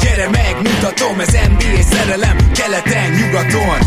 gyere megmutatom, ez NBA szerelem Keleten, nyugaton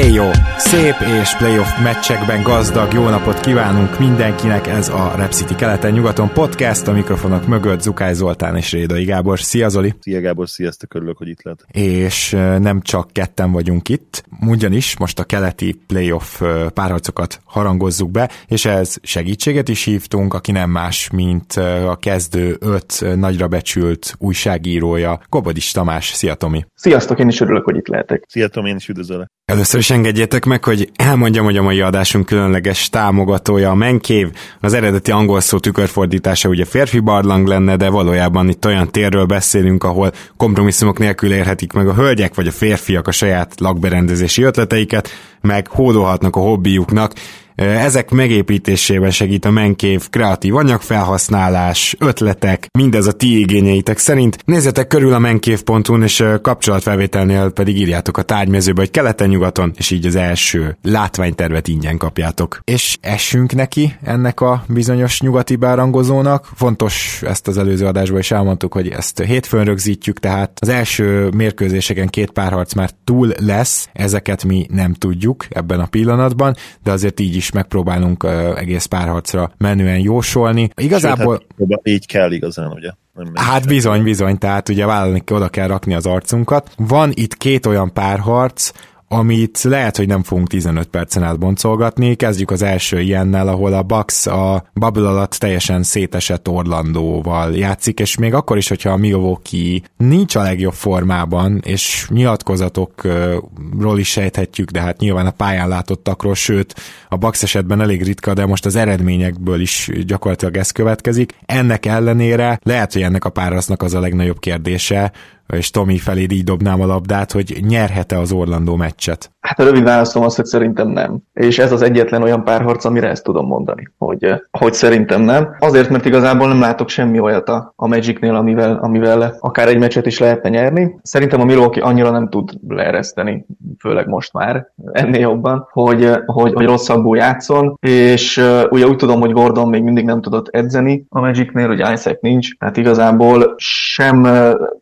Éjjó! Szép és playoff meccsekben gazdag jó napot kívánunk mindenkinek, ez a Rep City keleten-nyugaton podcast, a mikrofonok mögött Zukály Zoltán és Rédai Gábor. Szia Zoli! Szia Gábor, sziasztok, örülök, hogy itt lehet. És nem csak ketten vagyunk itt, ugyanis most a keleti playoff párharcokat harangozzuk be, és ez segítséget is hívtunk, aki nem más, mint a kezdő öt nagyra becsült újságírója, Gobodis Tamás. Szia Tomi! Sziasztok, én is örülök, hogy itt lehetek. Szia Tomi, én is üdvözöllek. Először is engedjétek meg, hogy elmondjam, hogy a mai adásunk különleges támogatója a Menkév. Az eredeti angol szó tükörfordítása ugye férfi barlang lenne, de valójában itt olyan térről beszélünk, ahol kompromisszumok nélkül érhetik meg a hölgyek vagy a férfiak a saját lakberendezési ötleteiket, meg hódolhatnak a hobbiuknak. Ezek megépítésében segít a menkév kreatív anyagfelhasználás, ötletek, mindez a ti igényeitek szerint. Nézzetek körül a menkév.hu-n, és kapcsolatfelvételnél pedig írjátok a tárgymezőbe, hogy keleten-nyugaton, és így az első látványtervet ingyen kapjátok. És essünk neki ennek a bizonyos nyugati bárangozónak. Fontos, ezt az előző adásban is elmondtuk, hogy ezt hétfőn rögzítjük, tehát az első mérkőzéseken két párharc már túl lesz, ezeket mi nem tudjuk ebben a pillanatban, de azért így is megpróbálunk egész párharcra menően jósolni. Igazából... Sőt, hát, így kell igazán, ugye? Hát bizony, bizony, tehát ugye vállalni oda kell rakni az arcunkat. Van itt két olyan párharc, amit lehet, hogy nem fogunk 15 percen át boncolgatni. Kezdjük az első ilyennel, ahol a Bucks a bubble alatt teljesen szétesett Orlandóval játszik, és még akkor is, hogyha a Milwaukee nincs a legjobb formában, és nyilatkozatokról is sejthetjük, de hát nyilván a pályán látottakról, sőt, a Bucks esetben elég ritka, de most az eredményekből is gyakorlatilag ez következik. Ennek ellenére lehet, hogy ennek a párasznak az a legnagyobb kérdése, és Tomi felé így dobnám a labdát, hogy nyerhet-e az Orlandó meccset? Hát a rövid válaszom az, hogy szerintem nem. És ez az egyetlen olyan párharc, amire ezt tudom mondani, hogy, hogy szerintem nem. Azért, mert igazából nem látok semmi olyat a, a Magicnél, amivel, amivel akár egy meccset is lehetne nyerni. Szerintem a Milwaukee annyira nem tud leereszteni, főleg most már ennél jobban, hogy, hogy, hogy rosszabbul játszon, és uh, ugye úgy tudom, hogy Gordon még mindig nem tudott edzeni a Magicnél, hogy Isaac nincs, tehát igazából sem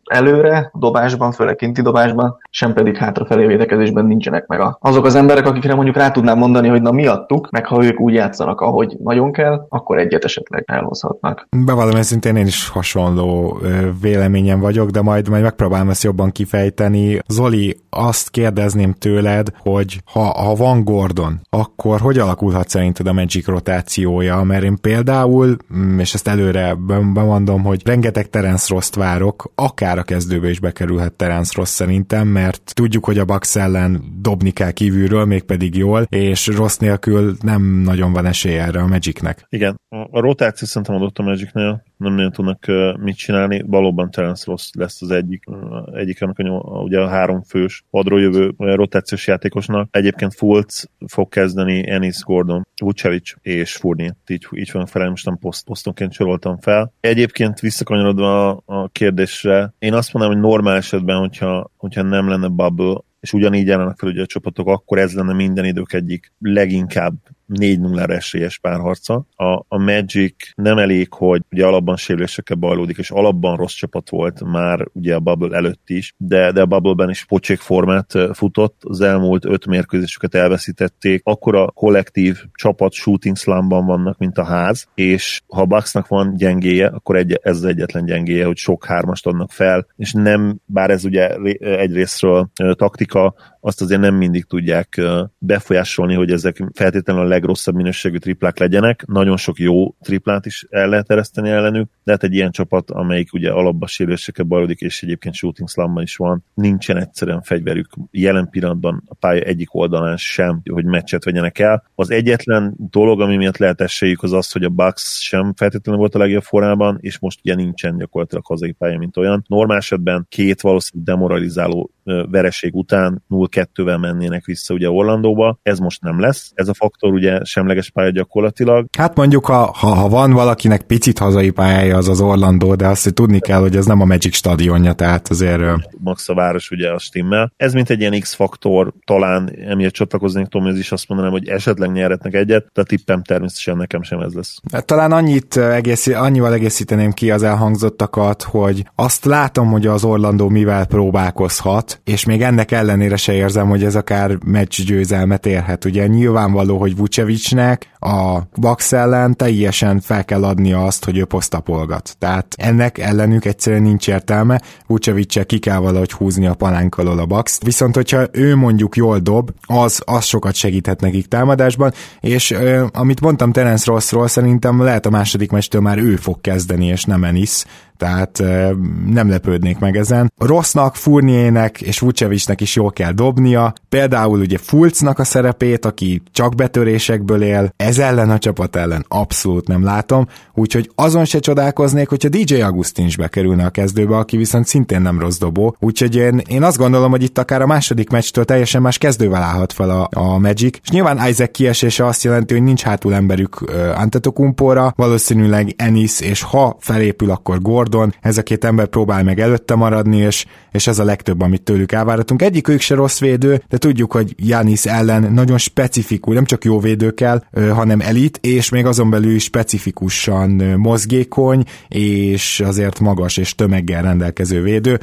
előre dobásban, főleg kinti dobásban, sem pedig hátrafelé védekezésben nincsenek meg azok az emberek, akikre mondjuk rá tudnám mondani, hogy na miattuk, meg ha ők úgy játszanak, ahogy nagyon kell, akkor egyet esetleg elhozhatnak. Bevallom őszintén én is hasonló véleményem vagyok, de majd, majd megpróbálom ezt jobban kifejteni. Zoli, azt kérdezném tőled, hogy ha, ha van Gordon, akkor hogy alakulhat szerinted a Magic rotációja? Mert én például, mm, és ezt előre bemondom, hogy rengeteg Terence Rost várok, akár a kezdőbe is bekerülhet Terence Ross szerintem, mert tudjuk, hogy a Bucks ellen dobni kell kívülről, mégpedig jól, és rossz nélkül nem nagyon van esély erre a Magicnek. Igen, a rotáció szerintem adott a Magicnél, nem nagyon tudnak mit csinálni. Valóban Terence Ross lesz az egyik, egyik annak a, ugye a három fős padról jövő rotációs játékosnak. Egyébként Fultz fog kezdeni Ennis Gordon, Vucevic és Fournier. Így, így van fel, most nem poszt, posztonként soroltam fel. Egyébként visszakanyarodva a, a kérdésre, én azt mondanám, hogy normál esetben, hogyha, hogyha nem lenne bubble, és ugyanígy állnak fel ugye a csapatok, akkor ez lenne minden idők egyik leginkább 4-0 esélyes párharca. A, a Magic nem elég, hogy ugye alapban sérülésekkel bajlódik, és alapban rossz csapat volt már ugye a Bubble előtt is, de, de a Bubble-ben is pocsék formát futott, az elmúlt öt mérkőzésüket elveszítették, akkor a kollektív csapat shooting slumban vannak, mint a ház, és ha a Bucksnak van gyengéje, akkor egy, ez az egyetlen gyengéje, hogy sok hármast adnak fel, és nem, bár ez ugye egyrésztről taktika, azt azért nem mindig tudják befolyásolni, hogy ezek feltétlenül a legrosszabb minőségű triplák legyenek. Nagyon sok jó triplát is el lehet ereszteni ellenük, de hát egy ilyen csapat, amelyik ugye alapba sérülésekkel bajodik, és egyébként shooting slumban is van, nincsen egyszerűen fegyverük jelen pillanatban a pálya egyik oldalán sem, hogy meccset vegyenek el. Az egyetlen dolog, ami miatt lehet esélyük, az az, hogy a Bucks sem feltétlenül volt a legjobb formában, és most ugye nincsen gyakorlatilag hazai pálya, mint olyan. Normál esetben két valószínűleg demoralizáló vereség után 0-2-vel mennének vissza ugye Orlandóba. Ez most nem lesz. Ez a faktor ugye semleges pálya gyakorlatilag. Hát mondjuk, ha, ha, ha van valakinek picit hazai pályája, az az Orlandó, de azt hogy tudni kell, hogy ez nem a Magic stadionja, tehát azért... Max a város ugye a stimmel. Ez mint egy ilyen X-faktor, talán emiatt csatlakoznék Tomihoz is azt mondanám, hogy esetleg nyerhetnek egyet, de a tippem természetesen nekem sem ez lesz. Hát talán annyit egész, annyival egészíteném ki az elhangzottakat, hogy azt látom, hogy az Orlandó mivel próbálkozhat, és még ennek ellenére se érzem, hogy ez akár meccs győzelmet érhet. Ugye nyilvánvaló, hogy Vucevicnek a Bax ellen teljesen fel kell adnia azt, hogy ő posztapolgat. Tehát ennek ellenük egyszerűen nincs értelme, Vucevic ki kell valahogy húzni a palánk alól a Bax. Viszont, hogyha ő mondjuk jól dob, az, az sokat segíthet nekik támadásban, és ö, amit mondtam Terence Rossról, szerintem lehet a második meccstől már ő fog kezdeni, és nem Enis, tehát nem lepődnék meg ezen. Rossznak, Furniernek és Vucevicnek is jól kell dobnia, például ugye Fulcnak a szerepét, aki csak betörésekből él, ez ellen a csapat ellen abszolút nem látom, úgyhogy azon se csodálkoznék, hogyha DJ Agustin is bekerülne a kezdőbe, aki viszont szintén nem rossz dobó, úgyhogy én, én azt gondolom, hogy itt akár a második meccstől teljesen más kezdővel állhat fel a, a Magic, és nyilván Isaac kiesése azt jelenti, hogy nincs hátul emberük Antetokumpóra, valószínűleg Ennis, és ha felépül, akkor Gord Gordon, ez a két ember próbál meg előtte maradni, és, és ez a legtöbb, amit tőlük elváratunk. Egyik ők se rossz védő, de tudjuk, hogy Janis ellen nagyon specifikus, nem csak jó védő kell, hanem elit, és még azon belül is specifikusan mozgékony, és azért magas és tömeggel rendelkező védő.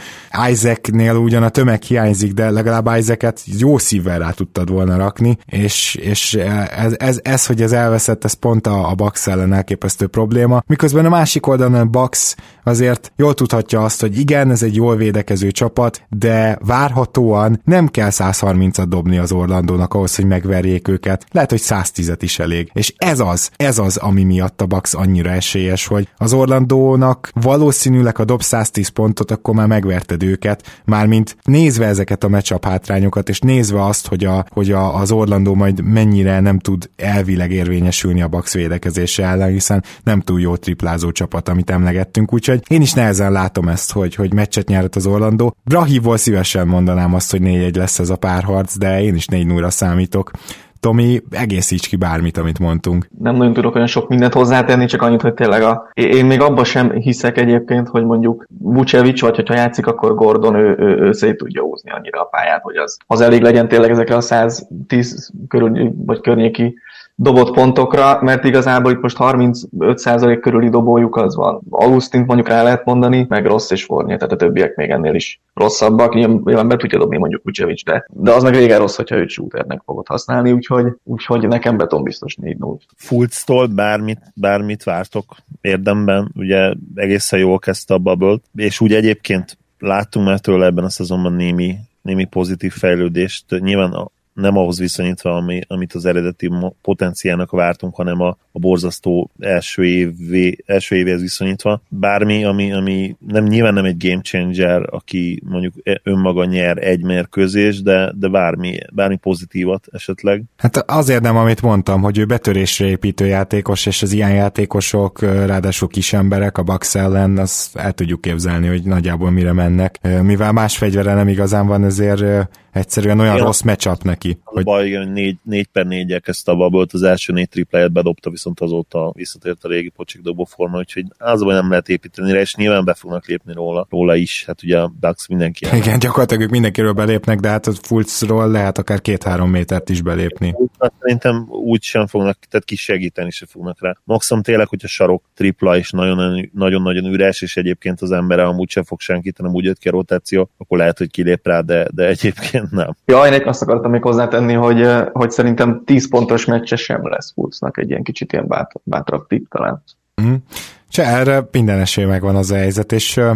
Isaacnél ugyan a tömeg hiányzik, de legalább Isaacet jó szívvel rá tudtad volna rakni, és, és ez, ez, ez, hogy ez elveszett, ez pont a, a Bax ellen elképesztő probléma. Miközben a másik oldalon a Bax azért jól tudhatja azt, hogy igen, ez egy jól védekező csapat, de várhatóan nem kell 130-at dobni az Orlandónak ahhoz, hogy megverjék őket. Lehet, hogy 110-et is elég. És ez az, ez az, ami miatt a Bucks annyira esélyes, hogy az Orlandónak valószínűleg, ha dob 110 pontot, akkor már megverted őket, mármint nézve ezeket a matchup hátrányokat, és nézve azt, hogy, a, hogy a, az Orlandó majd mennyire nem tud elvileg érvényesülni a Bucks védekezése ellen, hiszen nem túl jó triplázó csapat, amit emlegettünk, úgyhogy én is nehezen látom ezt, hogy, hogy meccset nyert az Orlandó. Brahivól szívesen mondanám azt, hogy 4-1 lesz ez a párharc, de én is 4 0 számítok. Tomi, egészíts ki bármit, amit mondtunk. Nem nagyon tudok olyan sok mindent hozzátenni, csak annyit, hogy tényleg a... Én még abban sem hiszek egyébként, hogy mondjuk Vucevic, vagy hogyha játszik, akkor Gordon ő, ő, ő szét tudja húzni annyira a pályát, hogy az, az elég legyen tényleg ezekre a 110 körül, vagy környéki dobott pontokra, mert igazából itt most 35% körüli dobójuk az van. Augustint mondjuk rá lehet mondani, meg rossz és Fornia, tehát a többiek még ennél is rosszabbak. Nyilván be tudja dobni mondjuk Vucevic, de, de az meg régen rossz, hogyha őt shooternek fogod használni, úgyhogy, úgyhogy nekem beton biztos 4-0. Fultz-tól bármit, bármit vártok érdemben, ugye egészen jól kezdte a bubble és úgy egyébként láttunk már tőle ebben a szezonban némi némi pozitív fejlődést. Nyilván nem ahhoz viszonyítva, ami, amit az eredeti potenciának vártunk, hanem a, a borzasztó első, évé, első évéhez viszonyítva. Bármi, ami, ami nem nyilván nem egy game changer, aki mondjuk e, önmaga nyer egy mérkőzés, de, de bármi, bármi pozitívat esetleg. Hát azért nem, amit mondtam, hogy ő betörésre építő játékos, és az ilyen játékosok, ráadásul kis emberek a Bucks ellen, azt el tudjuk képzelni, hogy nagyjából mire mennek. Mivel más fegyvere nem igazán van, ezért egyszerűen olyan Igen. rossz matchup neki. Az hogy... baj, igen, 4, 4 per 4 kezdte a bubble az első négy tripláját bedobta, viszont azóta visszatért a régi pocsik dobó forma, úgyhogy az nem lehet építeni rá, és nyilván be fognak lépni róla, róla is, hát ugye a Bucks mindenki. Igen, gyakorlatilag ők mindenkiről belépnek, de hát a Fultzról lehet akár két-három métert is belépni. Hát szerintem úgy sem fognak, tehát kis segíteni se fognak rá. Maximum tényleg, hogy a sarok tripla is nagyon-nagyon üres, és egyébként az embere amúgy sem fog senkit, hanem úgy jött ki a rotáció, akkor lehet, hogy kilép rá, de, de egyébként nem. Ja, én azt akartam még hozzátenni, hogy, hogy szerintem 10 pontos meccse sem lesz Fultznak egy ilyen kicsit ilyen bátr, bátrabb tipp talán. Mm. Se erre minden esély megvan az a helyzet, és uh,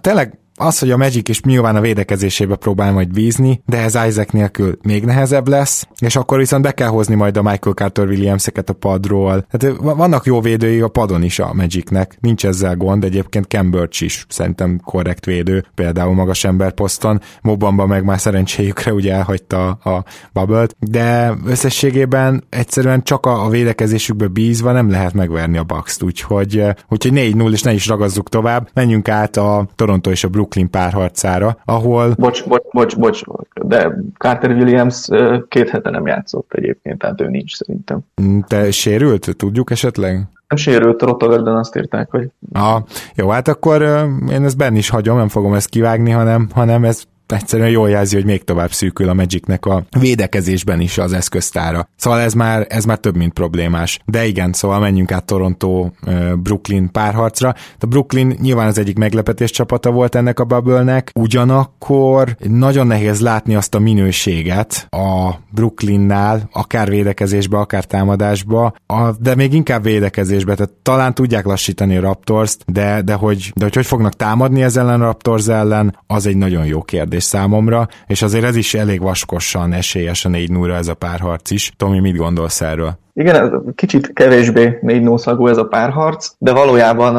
tényleg az, hogy a Magic is nyilván a védekezésébe próbál majd bízni, de ez Isaac nélkül még nehezebb lesz, és akkor viszont be kell hozni majd a Michael Carter Williams-eket a padról. Hát vannak jó védői a padon is a Magicnek, nincs ezzel gond, egyébként Birch is szerintem korrekt védő, például magas ember poszton, Mobamba meg már szerencséjükre ugye elhagyta a bubble de összességében egyszerűen csak a, védekezésükbe bízva nem lehet megverni a Bucks-t, úgyhogy, úgyhogy 4-0 és ne is ragazzuk tovább, menjünk át a Toronto és a Brooklyn Brooklyn párharcára, ahol... Bocs, bocs, bocs, bocs, de Carter Williams két hete nem játszott egyébként, tehát ő nincs szerintem. Mm, te sérült? Tudjuk esetleg? Nem sérült, Rotterdamben azt írták, hogy... Ah, jó, hát akkor én ezt benne is hagyom, nem fogom ezt kivágni, hanem, hanem ez egyszerűen jól jelzi, hogy még tovább szűkül a Magicnek a védekezésben is az eszköztára. Szóval ez már, ez már több, mint problémás. De igen, szóval menjünk át Toronto-Brooklyn párharcra. A Brooklyn nyilván az egyik meglepetés csapata volt ennek a bubble ugyanakkor nagyon nehéz látni azt a minőséget a Brooklynnál, akár védekezésbe, akár támadásba, de még inkább védekezésbe, tehát talán tudják lassítani a raptors de, de, hogy, de hogy hogy fognak támadni ezzel ellen a Raptors ellen, az egy nagyon jó kérdés kérdés számomra, és azért ez is elég vaskosan esélyes a 4 0 ez a párharc is. Tomi, mit gondolsz erről? Igen, kicsit kevésbé négy nószagú ez a párharc, de valójában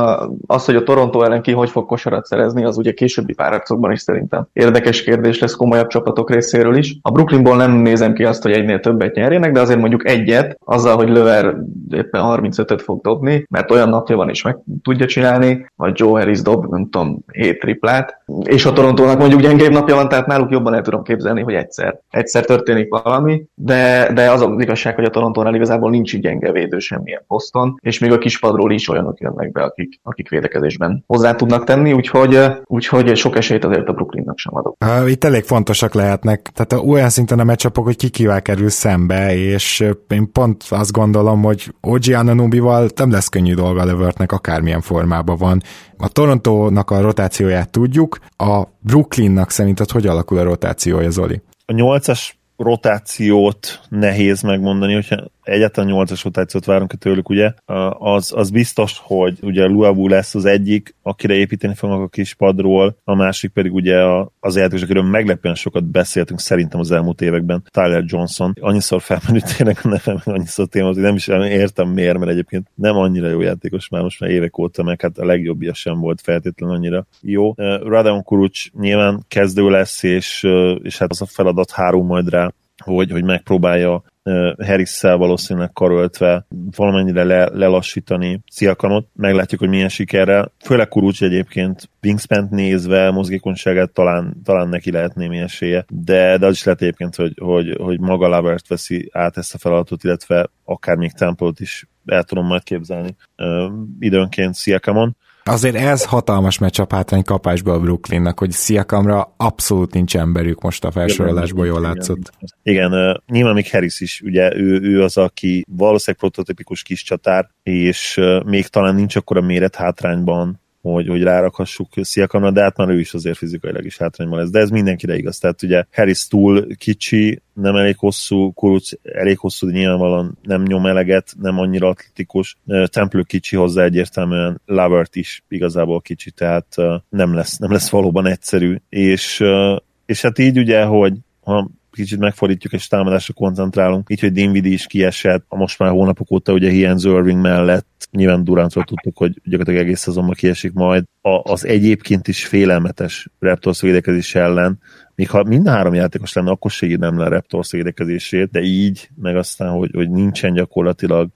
az, hogy a Toronto ellen ki hogy fog kosarat szerezni, az ugye későbbi párharcokban is szerintem érdekes kérdés lesz komolyabb csapatok részéről is. A Brooklynból nem nézem ki azt, hogy egynél többet nyerjenek, de azért mondjuk egyet, azzal, hogy Löver éppen 35-öt fog dobni, mert olyan napja van is meg tudja csinálni, vagy Joe Harris dob, nem tudom, 7 triplát, és a Torontónak mondjuk gyengébb napja van, tehát náluk jobban el tudom képzelni, hogy egyszer, egyszer történik valami, de, de az az igazság, hogy a Torontónál igazából igazából nincs gyenge védő semmilyen poszton, és még a kispadról is olyanok jönnek be, akik, akik védekezésben hozzá tudnak tenni, úgyhogy, úgyhogy sok esélyt azért a Brooklynnak sem adok. Itt elég fontosak lehetnek, tehát olyan szinten a meccsapok, hogy ki kivel kerül szembe, és én pont azt gondolom, hogy OG Ananubival nem lesz könnyű dolga Levertnek, akármilyen formában van. A Torontónak a rotációját tudjuk, a Brooklynnak szerinted hogy alakul a rotációja, Zoli? A nyolcas rotációt nehéz megmondani, hogyha egyáltalán 8-as rotációt várunk tőlük, ugye, az, az biztos, hogy ugye Luabu lesz az egyik, akire építeni fognak a kis padról, a másik pedig ugye az játékos, akiről meglepően sokat beszéltünk szerintem az elmúlt években, Tyler Johnson. Annyiszor felmenült tényleg a nevem, annyiszor téma, hogy nem is értem miért, mert egyébként nem annyira jó játékos már most már évek óta, meg hát a legjobbja sem volt feltétlenül annyira jó. Radon Kurucs nyilván kezdő lesz, és, és hát az a feladat három majd rá, hogy, hogy megpróbálja Harris-szel valószínűleg karöltve valamennyire le, lelassítani Sziakanot. Meglátjuk, hogy milyen sikerrel. Főleg Kurucs egyébként wingspan nézve, mozgékonyságát talán, talán neki lehet némi esélye, de, de az is lehet egyébként, hogy, hogy, hogy maga Lavert veszi át ezt a feladatot, illetve akár még temple is el tudom majd képzelni uh, időnként Sziakamon. Azért ez hatalmas meccsap hátrány kapásból a Brooklynnak, hogy Sziakamra abszolút nincs emberük most a felsorolásból, jól látszott. Igen, igen nyilván még Harris is, ugye ő, ő az, aki valószínűleg prototipikus kis csatár, és még talán nincs akkor a méret hátrányban, hogy, hogy rárakhassuk Sziakamra, de hát már ő is azért fizikailag is hátrányban lesz. De ez mindenkire igaz. Tehát ugye Harris túl kicsi, nem elég hosszú, Kuruc elég hosszú, de nyilvánvalóan nem nyom eleget, nem annyira atletikus. Templő kicsi hozzá egyértelműen, Lavert is igazából kicsi, tehát nem lesz, nem lesz valóban egyszerű. És, és hát így ugye, hogy ha kicsit megfordítjuk és támadásra koncentrálunk, így, hogy Dinwiddie is kiesett, a most már hónapok óta ugye hiányzó Irving mellett, nyilván Durantról tudtuk, hogy gyakorlatilag egész szezonban kiesik majd, a, az egyébként is félelmetes Raptors védekezés ellen, még ha mind három játékos lenne, akkor se írnám le a Raptors védekezését, de így, meg aztán, hogy, hogy nincsen gyakorlatilag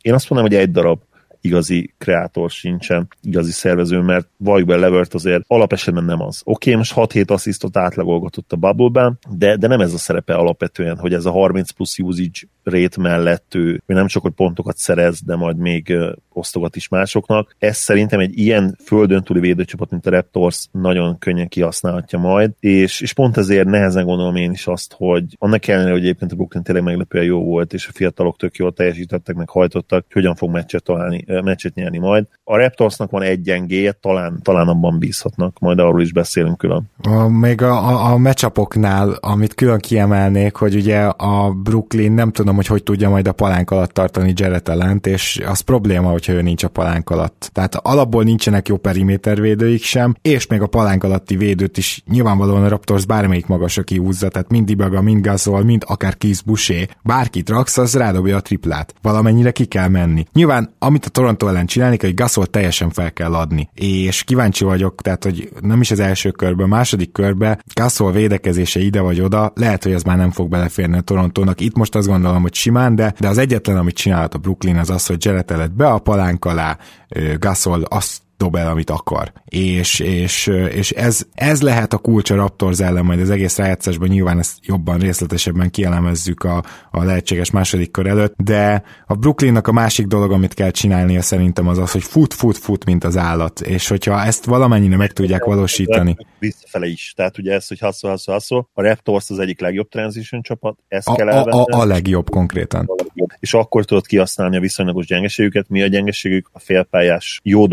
én azt mondom, hogy egy darab igazi kreátor sincsen, igazi szervező, mert valljuk be Levert azért alapesetben nem az. Oké, okay, most 6-7 asszisztot átlagolgatott a bubble de, de nem ez a szerepe alapvetően, hogy ez a 30 plusz usage rate mellett ő nem csak, hogy pontokat szerez, de majd még osztogat is másoknak. Ez szerintem egy ilyen földön túli védőcsapat, mint a Raptors nagyon könnyen kihasználhatja majd, és, és pont ezért nehezen gondolom én is azt, hogy annak ellenére, hogy egyébként a Brooklyn tényleg meglepően jó volt, és a fiatalok tök jól teljesítettek, meg hajtottak, hogyan fog meccset, találni, meccset nyerni majd. A Raptorsnak van egy gyengéje, talán, talán abban bízhatnak, majd arról is beszélünk külön. A, még a, a, a meccsapoknál, amit külön kiemelnék, hogy ugye a Brooklyn nem tudom, hogy hogy tudja majd a palánk alatt tartani Jarrett ellent, és az probléma, hogyha ő nincs a palánk alatt. Tehát alapból nincsenek jó perimétervédőik sem, és még a palánk alatti védőt is nyilvánvalóan a Raptors bármelyik magasra kihúzza, tehát mind Ibaga, mind Gasol, mind akár Keith Boucher, bárkit raksz, az rádobja a triplát. Valamennyire ki kell menni. Nyilván, amit a Toronto ellen csinálni, hogy Gasol teljesen fel kell adni. És kíváncsi vagyok, tehát, hogy nem is az első körben, második körbe Gasol védekezése ide vagy oda, lehet, hogy ez már nem fog beleférni a Torontónak. Itt most azt gondolom, hogy simán, de, de az egyetlen, amit csinált a Brooklyn, az az, hogy Jarrett be a palánk alá, Gasol azt dob el, amit akar. És, és, és ez, ez lehet a kulcs a Raptors ellen, majd az egész rájátszásban nyilván ezt jobban, részletesebben kielemezzük a, a lehetséges második kör előtt, de a Brooklynnak a másik dolog, amit kell csinálnia szerintem az az, hogy fut, fut, fut, mint az állat, és hogyha ezt valamennyire meg tudják valósítani. Visszafele is, tehát ugye ez, hogy hasszol, hasszol, hasszol, a Raptors az egyik legjobb transition csapat, ezt a, kell elvenni. A, a, a legjobb konkrétan. A legjobb. És akkor tudod kihasználni a viszonylagos gyengeségüket, mi a gyengeségük? A félpályás jó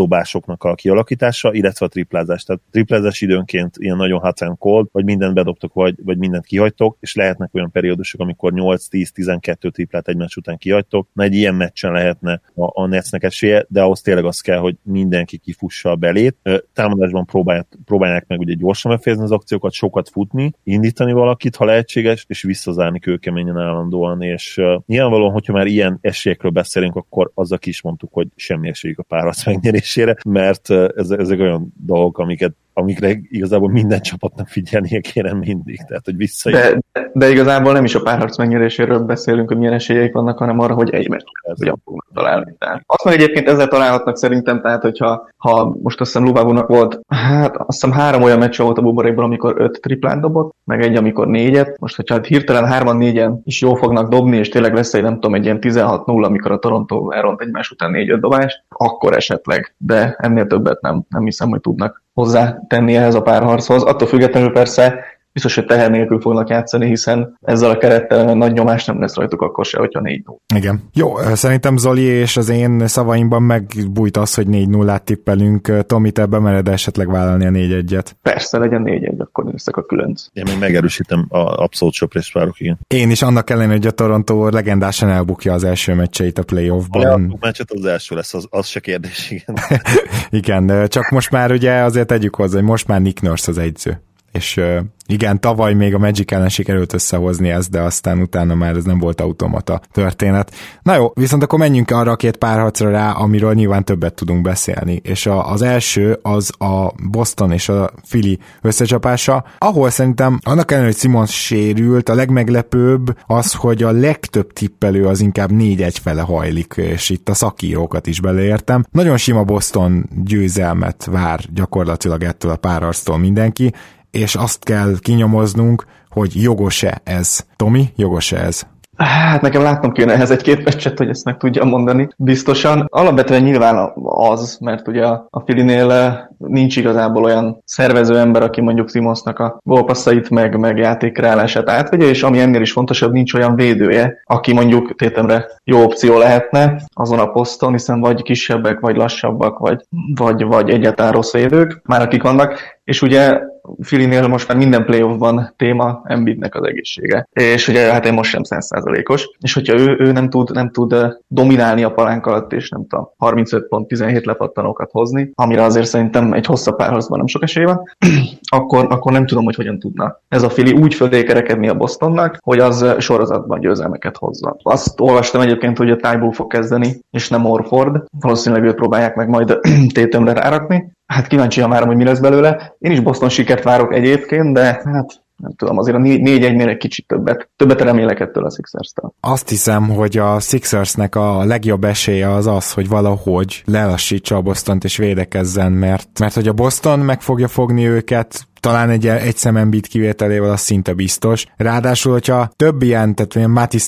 dobásoknak a kialakítása, illetve a triplázás. Tehát triplázás időnként ilyen nagyon hot and cold, vagy mindent bedobtok, vagy, vagy mindent kihagytok, és lehetnek olyan periódusok, amikor 8-10-12 triplát egymás után kihagytok. Na egy ilyen meccsen lehetne a, a Netsnek esélye, de ahhoz tényleg az kell, hogy mindenki kifussa a belét. Támadásban próbálják, próbálják meg ugye gyorsan befejezni az akciókat, sokat futni, indítani valakit, ha lehetséges, és visszazárni kőkeményen állandóan. És uh, nyilvánvalóan, hogyha már ilyen esélyekről beszélünk, akkor azzal is mondtuk, hogy semmi esélyük a párharc megnyerésére, mert ez, ezek olyan dolgok, amiket amikre igazából minden csapatnak figyelnie kéne mindig, tehát hogy visszajön. De, de igazából nem is a párharc megnyeréséről beszélünk, hogy milyen esélyeik vannak, hanem arra, hogy egy meccs hogyan fognak találni. Tehát azt meg egyébként ezzel találhatnak szerintem, tehát hogyha ha most azt hiszem Lubávónak volt, hát azt hiszem három olyan meccs volt a buborékban, amikor öt triplát dobott, meg egy, amikor négyet. Most, hogyha hát hirtelen hárman négyen is jó fognak dobni, és tényleg lesz egy nem tudom, egy ilyen 16-0, amikor a Toronto elront egymás után négy-öt dobást, akkor esetleg, de ennél többet nem, nem hiszem, hogy tudnak hozzá tenni ehhez a párharchoz. Attól függetlenül persze biztos, hogy teher nélkül fognak játszani, hiszen ezzel a kerettel nagy nyomás nem lesz rajtuk akkor se, hogyha 4 0 Igen. Jó, szerintem Zoli és az én szavaimban megbújt az, hogy 4 0 tippelünk. Tomi, te bemered esetleg vállalni a 4 1 et Persze, legyen 4 1 akkor nézzek a különc. Én még megerősítem a abszolút söprést várok, igen. Én is annak ellenére, hogy a Toronto legendásan elbukja az első meccseit a playoffban. A meccset az első lesz, az, az se kérdés, igen. igen, csak most már ugye azért tegyük hozzá, hogy most már Nick Nurse az egyző és igen, tavaly még a Magic ellen sikerült összehozni ezt, de aztán utána már ez nem volt automata történet. Na jó, viszont akkor menjünk arra a két párharcra rá, amiről nyilván többet tudunk beszélni. És a, az első az a Boston és a Philly összecsapása, ahol szerintem annak ellenére, hogy Simons sérült, a legmeglepőbb az, hogy a legtöbb tippelő az inkább 4-1 fele hajlik, és itt a szakírókat is beleértem. Nagyon sima Boston győzelmet vár gyakorlatilag ettől a párharctól mindenki, és azt kell kinyomoznunk, hogy jogos-e ez. Tomi, jogos-e ez? Hát nekem látnom kéne ehhez egy-két meccset, hogy ezt meg tudjam mondani. Biztosan. Alapvetően nyilván az, mert ugye a Filinél eh, nincs igazából olyan szervező ember, aki mondjuk Simonsnak a gólpasszait meg, meg játékreállását átvegye, és ami ennél is fontosabb, nincs olyan védője, aki mondjuk tétemre jó opció lehetne azon a poszton, hiszen vagy kisebbek, vagy lassabbak, vagy, vagy, vagy egyáltalán rossz védők, már akik vannak, és ugye Filinél most már minden playoffban téma Embiidnek az egészsége. És ugye hát én most sem 100%-os. És hogyha ő, ő nem, tud, nem tud dominálni a palánk alatt, és nem tudom, 35 pont 17 lepattanókat hozni, amire azért szerintem egy hosszabb párharcban nem sok esély van, akkor, akkor nem tudom, hogy hogyan tudna ez a Fili úgy fölé kerekedni a Bostonnak, hogy az sorozatban győzelmeket hozza. Azt olvastam egyébként, hogy a Tybull fog kezdeni, és nem Orford. Valószínűleg őt próbálják meg majd tétemre rárakni. Hát kíváncsi már, hogy mi lesz belőle. Én is Boston sikert várok egyébként, de hát nem tudom, azért a 4-1-nél egy kicsit többet, többet remélek ettől a Sixers-től. Azt hiszem, hogy a Sixersnek a legjobb esélye az az, hogy valahogy lelassítsa a Bostont és védekezzen, mert, mert hogy a Boston meg fogja fogni őket, talán egy, egy szemembit kivételével az szinte biztos. Ráadásul, hogyha több ilyen, tehát ilyen Mattis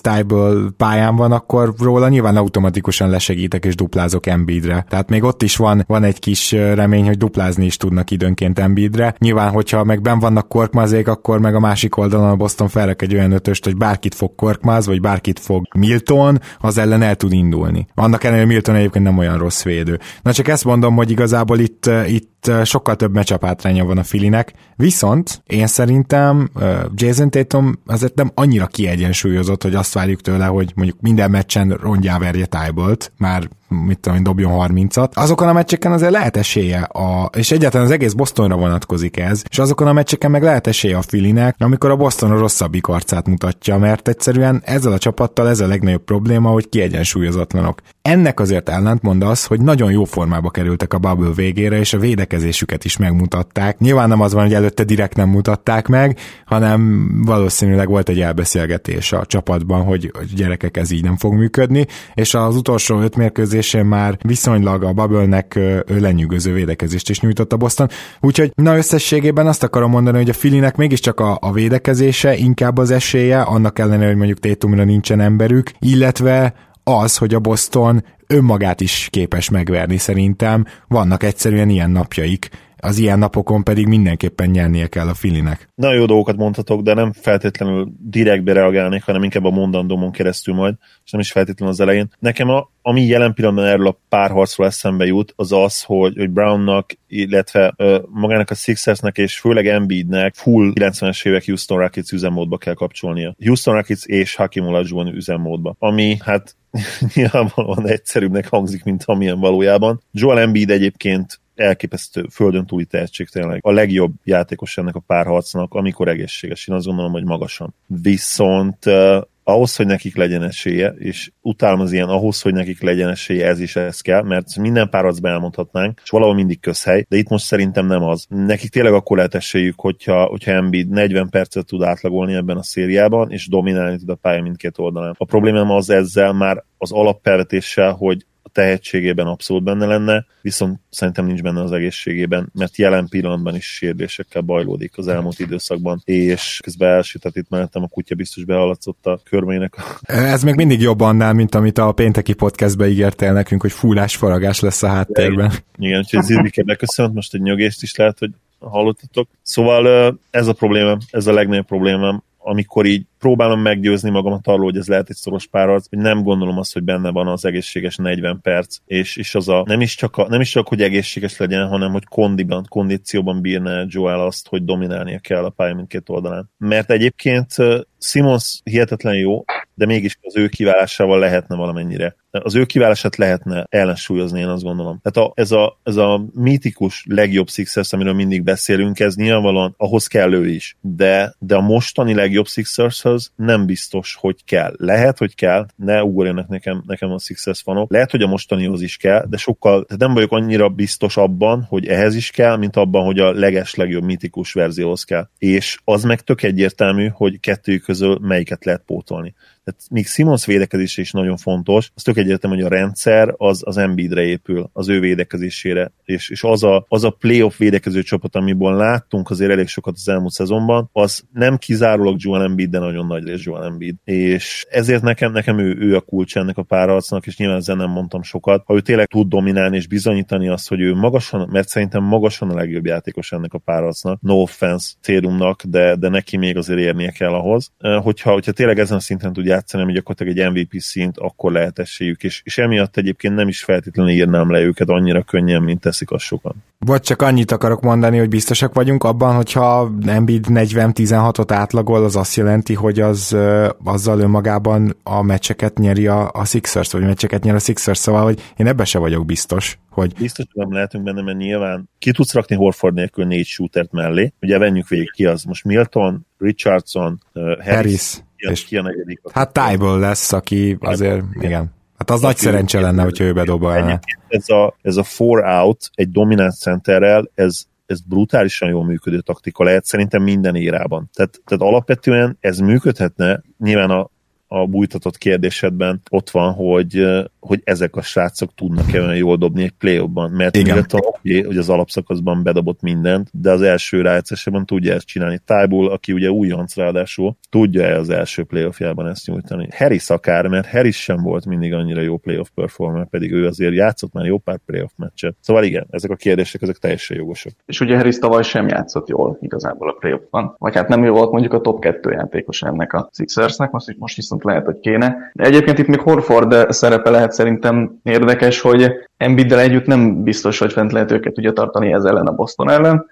pályán van, akkor róla nyilván automatikusan lesegítek és duplázok Embiidre. Tehát még ott is van, van egy kis remény, hogy duplázni is tudnak időnként Embiidre. Nyilván, hogyha meg ben vannak korkmazék, akkor meg a másik oldalon a Boston felrek egy olyan ötöst, hogy bárkit fog korkmaz, vagy bárkit fog Milton, az ellen el tud indulni. Annak ellenére Milton egyébként nem olyan rossz védő. Na csak ezt mondom, hogy igazából itt, itt sokkal több meccsapátránya van a Filinek, viszont én szerintem Jason Tatum azért nem annyira kiegyensúlyozott, hogy azt várjuk tőle, hogy mondjuk minden meccsen rongyá verje Tybolt, már mit tudom, dobjon 30-at. Azokon a meccseken azért lehet esélye, a, és egyáltalán az egész Bostonra vonatkozik ez, és azokon a meccseken meg lehet esélye a Filinek, amikor a Boston a rosszabbik arcát mutatja, mert egyszerűen ezzel a csapattal ez a legnagyobb probléma, hogy kiegyensúlyozatlanok. Ennek azért ellentmond az, hogy nagyon jó formába kerültek a bubble végére, és a védekezésüket is megmutatták. Nyilván nem az van, hogy előtte direkt nem mutatták meg, hanem valószínűleg volt egy elbeszélgetés a csapatban, hogy, gyerekek ez így nem fog működni, és az utolsó öt mérkőzésén már viszonylag a Bubble-nek lenyűgöző védekezést is nyújtott a Boston. Úgyhogy na összességében azt akarom mondani, hogy a Filinek mégiscsak a, a védekezése inkább az esélye, annak ellenére, hogy mondjuk Tétumra nincsen emberük, illetve az, hogy a Boston önmagát is képes megverni szerintem. Vannak egyszerűen ilyen napjaik, az ilyen napokon pedig mindenképpen nyernie kell a Filinek. Nagyon jó dolgokat mondhatok, de nem feltétlenül direktbe reagálnék, hanem inkább a mondandómon keresztül majd, és nem is feltétlenül az elején. Nekem a, ami jelen pillanatban erről a párharcról eszembe jut, az az, hogy, hogy Brownnak, illetve ö, magának a Sixersnek és főleg Embiidnek full 90-es évek Houston Rockets üzemmódba kell kapcsolnia. Houston Rockets és Hakim Olajuwon üzemmódba, ami hát nyilvánvalóan egyszerűbbnek hangzik, mint amilyen valójában. Joel Embiid egyébként elképesztő földön túli tehetség tényleg. A legjobb játékos ennek a párharcnak, amikor egészséges. Én azt gondolom, hogy magasan. Viszont uh, ahhoz, hogy nekik legyen esélye, és utálom az ilyen, ahhoz, hogy nekik legyen esélye, ez is ez kell, mert minden párharcban elmondhatnánk, és valahol mindig közhely, de itt most szerintem nem az. Nekik tényleg akkor lehet esélyük, hogyha, hogyha Embiid 40 percet tud átlagolni ebben a szériában, és dominálni tud a pálya mindkét oldalán. A problémám az ezzel már az alapfelvetéssel, hogy tehetségében abszolút benne lenne, viszont szerintem nincs benne az egészségében, mert jelen pillanatban is sérülésekkel bajlódik az elmúlt időszakban, és közben elsütett itt mellettem a kutya biztos behallatszott a körmének. Ez még mindig jobb annál, mint amit a pénteki podcastbe ígértél nekünk, hogy fullás faragás lesz a háttérben. Igen, Igen úgyhogy Zidike beköszönt, most egy nyögést is lehet, hogy hallottatok. Szóval ez a probléma, ez a legnagyobb problémám, amikor így próbálom meggyőzni magamat arról, hogy ez lehet egy szoros párharc, hogy nem gondolom azt, hogy benne van az egészséges 40 perc, és, és az a, nem is, csak a, nem is csak, hogy egészséges legyen, hanem hogy kondiban, kondícióban bírne Joel azt, hogy dominálnia kell a pálya mindkét oldalán. Mert egyébként Simons hihetetlen jó, de mégis az ő kiválásával lehetne valamennyire. Az ő kiválását lehetne ellensúlyozni, én azt gondolom. Tehát a, ez, a, ez a mítikus legjobb Sixers, amiről mindig beszélünk, ez nyilvánvalóan ahhoz kell ő is. De, de a mostani legjobb Sixers Sixershez nem biztos, hogy kell. Lehet, hogy kell, ne ugorjanak nekem, nekem a Sixers fanok. Lehet, hogy a mostanihoz is kell, de sokkal, tehát nem vagyok annyira biztos abban, hogy ehhez is kell, mint abban, hogy a leges legjobb mitikus verzióhoz kell. És az meg tök egyértelmű, hogy kettő közül melyiket lehet pótolni. Tehát még Simons védekezése is nagyon fontos, az tök egyértelmű, hogy a rendszer az, az Embiidre épül, az ő védekezésére, és, és az, a, az a playoff védekező csapat, amiből láttunk azért elég sokat az elmúlt szezonban, az nem kizárólag Joel Embiid, de nagyon nagy rész Joel Embiid. És ezért nekem, nekem ő, ő a kulcs ennek a párharcnak, és nyilván ezzel nem mondtam sokat. Ha ő tényleg tud dominálni és bizonyítani azt, hogy ő magasan, mert szerintem magasan a legjobb játékos ennek a párharcnak, no offense Térumnak, de, de neki még azért érnie kell ahhoz. Hogyha, hogyha tényleg ezen a szinten tud játszani, ami gyakorlatilag egy MVP szint, akkor lehet esélyük, és, és emiatt egyébként nem is feltétlenül írnám le őket annyira könnyen, mint teszik azt sokan. Vagy csak annyit akarok mondani, hogy biztosak vagyunk abban, hogyha Embiid 40-16-ot átlagol, az azt jelenti, hogy az azzal önmagában a meccseket nyeri a, a Sixers, vagy meccseket nyer a Sixers, szóval hogy én ebbe se vagyok biztos. Hogy... Biztos, hogy nem lehetünk benne, mert nyilván ki tudsz rakni Horford nélkül négy shootert mellé. Ugye venjük végig ki az. Most Milton, Richardson, Harris, Harris ki a, és ki a negyedik. Hát Tybull lesz, aki azért, igen. Hát az nagy szerencse lenne, hogyha ő bedobálna. Ez a, ez a four out egy dominant centerrel, ez ez brutálisan jól működő taktika lehet szerintem minden érában. Tehát, tehát alapvetően ez működhetne, nyilván a, a bújtatott kérdésedben ott van, hogy, hogy ezek a srácok tudnak-e olyan jól dobni egy play ban mert Igen. oké, hogy az alapszakaszban bedobott mindent, de az első rájátszásában tudja ezt csinálni. Tájból, aki ugye újonc ráadásul, tudja-e az első playoffjában ezt nyújtani. Harris akár, mert Harris sem volt mindig annyira jó playoff performer, pedig ő azért játszott már jó pár playoff meccset. Szóval igen, ezek a kérdések, ezek teljesen jogosak. És ugye Harris tavaly sem játszott jól igazából a playoffban, vagy hát nem jó volt mondjuk a top 2 játékos ennek a Sixersnek, most, most viszont lehet, hogy kéne. De egyébként itt még Horford szerepe lehet szerintem érdekes, hogy Embiiddel együtt nem biztos, hogy fent lehet őket ugye tartani ez ellen a Boston ellen,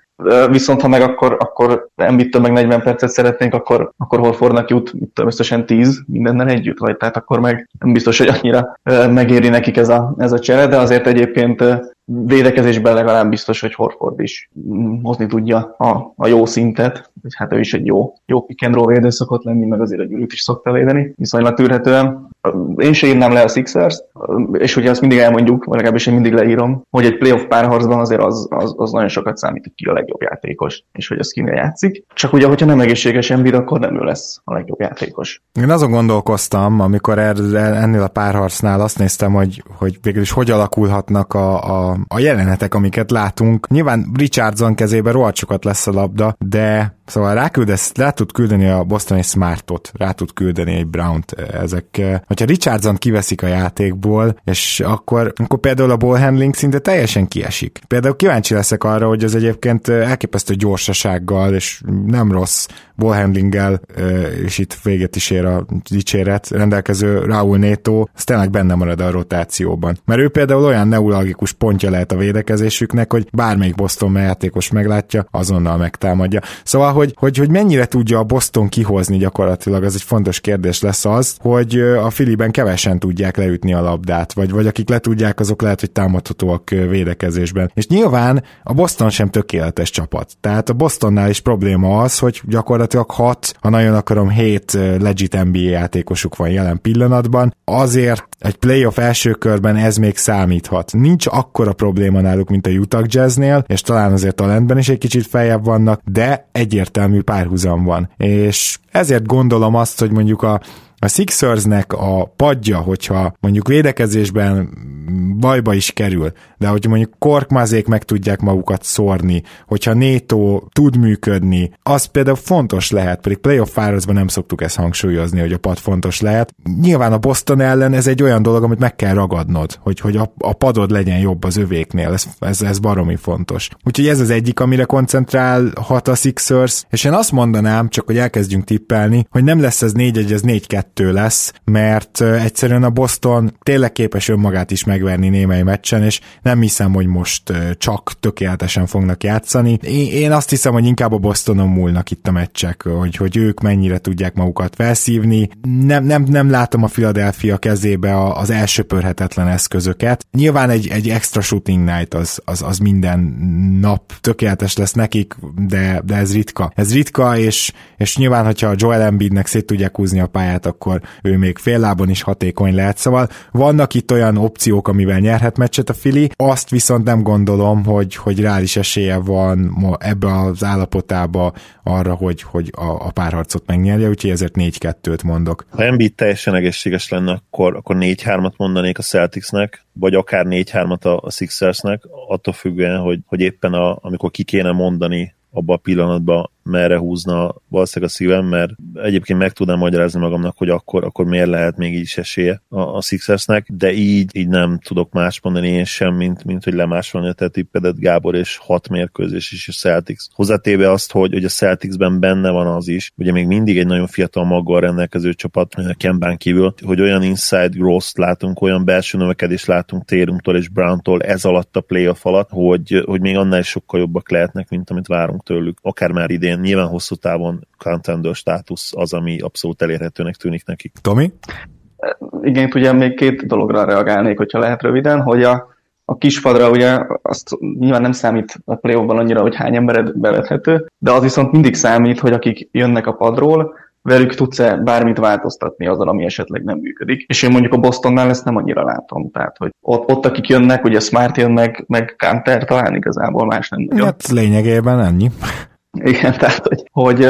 viszont ha meg akkor, akkor Embiidtől meg 40 percet szeretnénk, akkor, akkor Horfordnak jut tudom, összesen 10 mindennel együtt, vagy? Tehát akkor meg nem biztos, hogy annyira megéri nekik ez a, ez a csere, de azért egyébként védekezésben legalább biztos, hogy Horford is hozni tudja a, a jó szintet, hogy hát ő is egy jó, jó pick and roll védő szokott lenni, meg azért egy ürült is szokta védeni, viszonylag tűrhetően. Én se írnám le a Sixers, és ugye azt mindig elmondjuk, vagy legalábbis én mindig leírom, hogy egy playoff párharcban azért az, az, az nagyon sokat számít, hogy ki a legjobb játékos, és hogy az kinél játszik. Csak ugye, hogyha nem egészséges Embiid, akkor nem ő lesz a legjobb játékos. Én azon gondolkoztam, amikor ennél a párharcnál azt néztem, hogy, hogy végül is hogy alakulhatnak a, a, a jelenetek, amiket látunk. Nyilván Richardson kezében rohadt sokat lesz a labda, de Szóval ráküldesz, rá tud küldeni a Boston egy Smartot, rá tud küldeni egy Brown-t. Ezek, hogyha Richardson kiveszik a játékból, és akkor, akkor például a ball handling szinte teljesen kiesik. Például kíváncsi leszek arra, hogy az egyébként elképesztő gyorsasággal, és nem rossz ballhandlinggel, és itt véget is ér a dicséret, rendelkező Raúl Neto, az tényleg benne marad a rotációban. Mert ő például olyan neuralgikus pontja lehet a védekezésüknek, hogy bármelyik Boston játékos meglátja, azonnal megtámadja. Szóval, hogy, hogy, hogy mennyire tudja a Boston kihozni gyakorlatilag, az egy fontos kérdés lesz az, hogy a Filiben kevesen tudják leütni a labdát, vagy, vagy akik le tudják, azok lehet, hogy támadhatóak védekezésben. És nyilván a Boston sem tökéletes csapat. Tehát a Bostonnál is probléma az, hogy gyakorlatilag hat, ha nagyon akarom, hét legit NBA játékosuk van jelen pillanatban, azért egy playoff első körben ez még számíthat. Nincs akkora probléma náluk, mint a Utah Jazznél, és talán azért talentben is egy kicsit feljebb vannak, de egyértelmű párhuzam van. És ezért gondolom azt, hogy mondjuk a a Sixersnek a padja, hogyha mondjuk védekezésben bajba is kerül, de hogy mondjuk korkmazék meg tudják magukat szórni, hogyha Néto tud működni, az például fontos lehet, pedig playoff fárazban nem szoktuk ezt hangsúlyozni, hogy a pad fontos lehet. Nyilván a Boston ellen ez egy olyan dolog, amit meg kell ragadnod, hogy, hogy a, a padod legyen jobb az övéknél, ez, ez, ez baromi fontos. Úgyhogy ez az egyik, amire koncentrálhat a Sixers, és én azt mondanám, csak hogy elkezdjünk tippelni, hogy nem lesz ez 4-1, ez 4-2 lesz, mert egyszerűen a Boston tényleg képes önmagát is megverni némely meccsen, és nem hiszem, hogy most csak tökéletesen fognak játszani. Én azt hiszem, hogy inkább a Bostonon múlnak itt a meccsek, hogy, hogy ők mennyire tudják magukat felszívni. Nem, nem, nem látom a Philadelphia kezébe az elsöpörhetetlen eszközöket. Nyilván egy, egy extra shooting night az, az, az minden nap tökéletes lesz nekik, de, de ez ritka. Ez ritka, és, és nyilván, hogyha Joel Embiidnek szét tudják húzni a pályát, akkor ő még fél lábon is hatékony lehet. Szóval vannak itt olyan opciók, amivel nyerhet meccset a Fili, azt viszont nem gondolom, hogy, hogy reális esélye van ebbe az állapotába arra, hogy, hogy a, a párharcot megnyerje, úgyhogy ezért 4-2-t mondok. Ha Embiid teljesen egészséges lenne, akkor, akkor 4-3-at mondanék a Celticsnek, vagy akár 4-3-at a, a Sixersnek, attól függően, hogy, hogy éppen a, amikor ki kéne mondani abban a pillanatban merre húzna valószínűleg a szívem, mert egyébként meg tudnám magyarázni magamnak, hogy akkor, akkor miért lehet még így is esélye a, a Sixersnek, de így, így nem tudok más mondani én sem, mint, mint hogy lemásolni a te tippedet Gábor, és hat mérkőzés is a Celtics. Hozzátéve azt, hogy, hogy a Celticsben benne van az is, ugye még mindig egy nagyon fiatal maggal rendelkező csapat Kembán kívül, hogy olyan inside growth látunk, olyan belső növekedést látunk Térumtól és Browntól ez alatt a playoff alatt, hogy, hogy még annál is sokkal jobbak lehetnek, mint amit várunk tőlük, akár már idén idén nyilván hosszú távon contender státusz az, ami abszolút elérhetőnek tűnik nekik. Tomi? Igen, itt ugye még két dologra reagálnék, hogyha lehet röviden, hogy a, a kispadra ugye azt nyilván nem számít a play annyira, hogy hány embered bevethető, de az viszont mindig számít, hogy akik jönnek a padról, velük tudsz-e bármit változtatni azon, ami esetleg nem működik. És én mondjuk a Bostonnál ezt nem annyira látom. Tehát, hogy ott, ott akik jönnek, ugye Smart jön meg, meg Canter talán igazából más nem nagyon. Hát lényegében ennyi. Igen, tehát hogy, hogy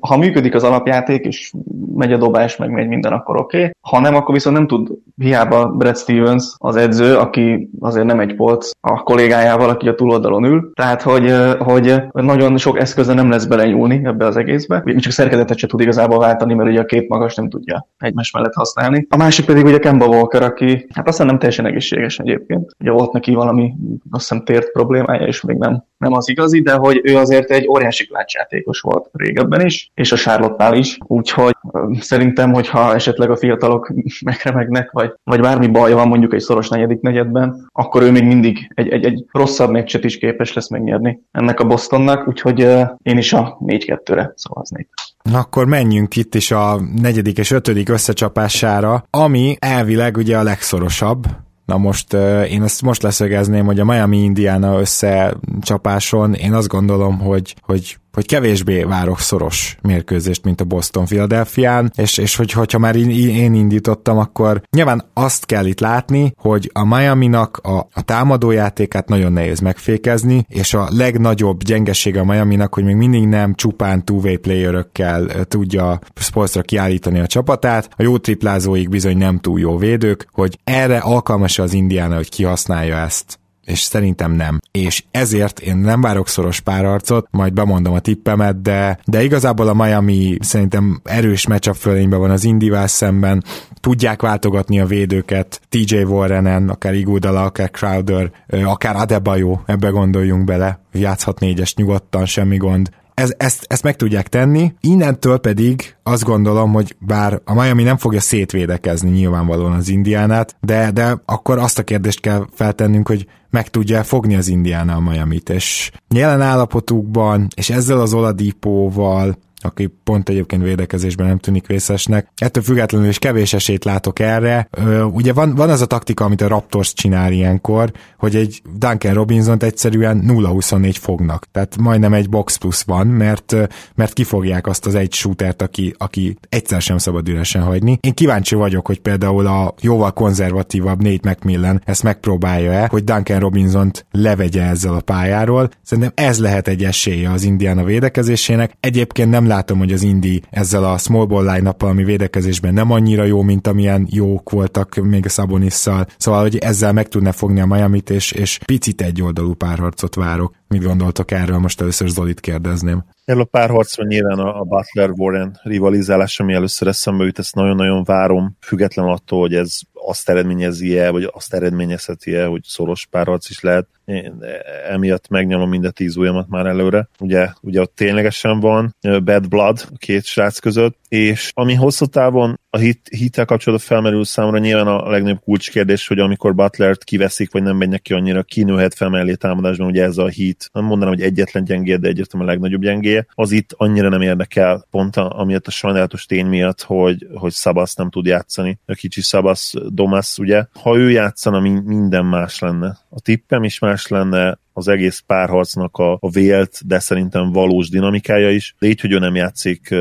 ha működik az alapjáték, és megy a dobás, meg megy minden, akkor oké. Okay. Ha nem, akkor viszont nem tud hiába Brad Stevens, az edző, aki azért nem egy polc a kollégájával, aki a túloldalon ül. Tehát, hogy, hogy nagyon sok eszköze nem lesz belenyúlni ebbe az egészbe. Még csak szerkezetet se tud igazából váltani, mert ugye a két magas nem tudja egymás mellett használni. A másik pedig ugye Kemba Walker, aki hát aztán nem teljesen egészséges egyébként. Ugye volt neki valami, azt hiszem tért problémája, és még nem, nem az igazi, de hogy ő azért egy óriási klácsjátékos volt régebben is, és a Charlotte-nál is, úgyhogy szerintem, hogyha esetleg a fiatalok megremegnek, vagy, vagy bármi baj van mondjuk egy szoros negyedik negyedben, akkor ő még mindig egy, egy, egy rosszabb meccset is képes lesz megnyerni ennek a Bostonnak, úgyhogy én is a 4-2-re szavaznék. Akkor menjünk itt is a negyedik és ötödik összecsapására, ami elvileg ugye a legszorosabb, Na most én ezt most leszögezném, hogy a Miami Indiana összecsapáson én azt gondolom, hogy, hogy hogy kevésbé várok szoros mérkőzést, mint a Boston Philadelphia-n, és, és hogy, hogyha már én indítottam, akkor nyilván azt kell itt látni, hogy a Miami-nak a, a támadójátékát nagyon nehéz megfékezni, és a legnagyobb gyengesége a Miami-nak, hogy még mindig nem csupán two-way playerökkel tudja sportsra kiállítani a csapatát, a jó triplázóik bizony nem túl jó védők, hogy erre alkalmas az Indiana, hogy kihasználja ezt és szerintem nem. És ezért én nem várok szoros párarcot, majd bemondom a tippemet, de, de igazából a Miami szerintem erős matchup fölényben van az Indivel szemben, tudják váltogatni a védőket, TJ Warrenen, akár Igudala, akár Crowder, akár Adebayo, ebbe gondoljunk bele, játszhat négyes nyugodtan, semmi gond ez, ezt, ezt meg tudják tenni. Innentől pedig azt gondolom, hogy bár a Miami nem fogja szétvédekezni nyilvánvalóan az Indiánát, de, de akkor azt a kérdést kell feltennünk, hogy meg tudja fogni az Indiana a Miami-t, és jelen állapotukban, és ezzel az Oladipóval, aki pont egyébként védekezésben nem tűnik vészesnek. Ettől függetlenül is kevés esélyt látok erre. Ugye van, van az a taktika, amit a Raptors csinál ilyenkor, hogy egy Duncan Robinson-t egyszerűen 0-24 fognak. Tehát majdnem egy box plusz van, mert, mert kifogják azt az egy shootert, aki, aki egyszer sem szabad üresen hagyni. Én kíváncsi vagyok, hogy például a jóval konzervatívabb Nate McMillan ezt megpróbálja-e, hogy Duncan Robinson-t levegye ezzel a pályáról. Szerintem ez lehet egy esélye az Indiana védekezésének. Egyébként nem látom, hogy az Indi ezzel a small ball line ami védekezésben nem annyira jó, mint amilyen jók voltak még a Szabonisszal. Szóval, hogy ezzel meg tudna fogni a miami és, és picit egy oldalú párharcot várok. Mit gondoltok erről? Most először Zolit kérdezném. Erről a párharcról nyilván a, a Butler-Warren rivalizálás, ami először eszembe jut, ezt nagyon-nagyon várom, független attól, hogy ez azt eredményezi-e, vagy azt eredményezheti-e, hogy szoros párharc is lehet. Én emiatt megnyomom mind a tíz ujjamat már előre. Ugye, ugye ott ténylegesen van bad blood a két srác között, és ami hosszú távon a hit, hittel kapcsolatban felmerül számomra nyilván a legnagyobb kulcskérdés, hogy amikor Butlert kiveszik, vagy nem megy neki annyira, kinőhet fel mellé támadásban, ugye ez a hit, nem mondanám, hogy egyetlen gyengé, de egyértelműen a legnagyobb gyengé, az itt annyira nem érdekel, pont a, amiatt a sajnálatos tény miatt, hogy, hogy Szabasz nem tud játszani. A kicsi Szabasz Domasz, ugye, ha ő játszana, minden más lenne. A tippem is más lenne, az egész párharcnak a, a vélt, de szerintem valós dinamikája is. Így, hogy ő nem játszik,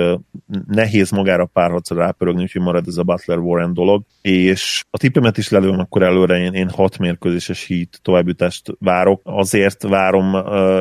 nehéz magára párharcra rápörögni, úgyhogy marad ez a Butler Warren dolog. És a tippemet is lelőm akkor előre, én, én hat mérkőzéses hít továbbjutást várok. Azért várom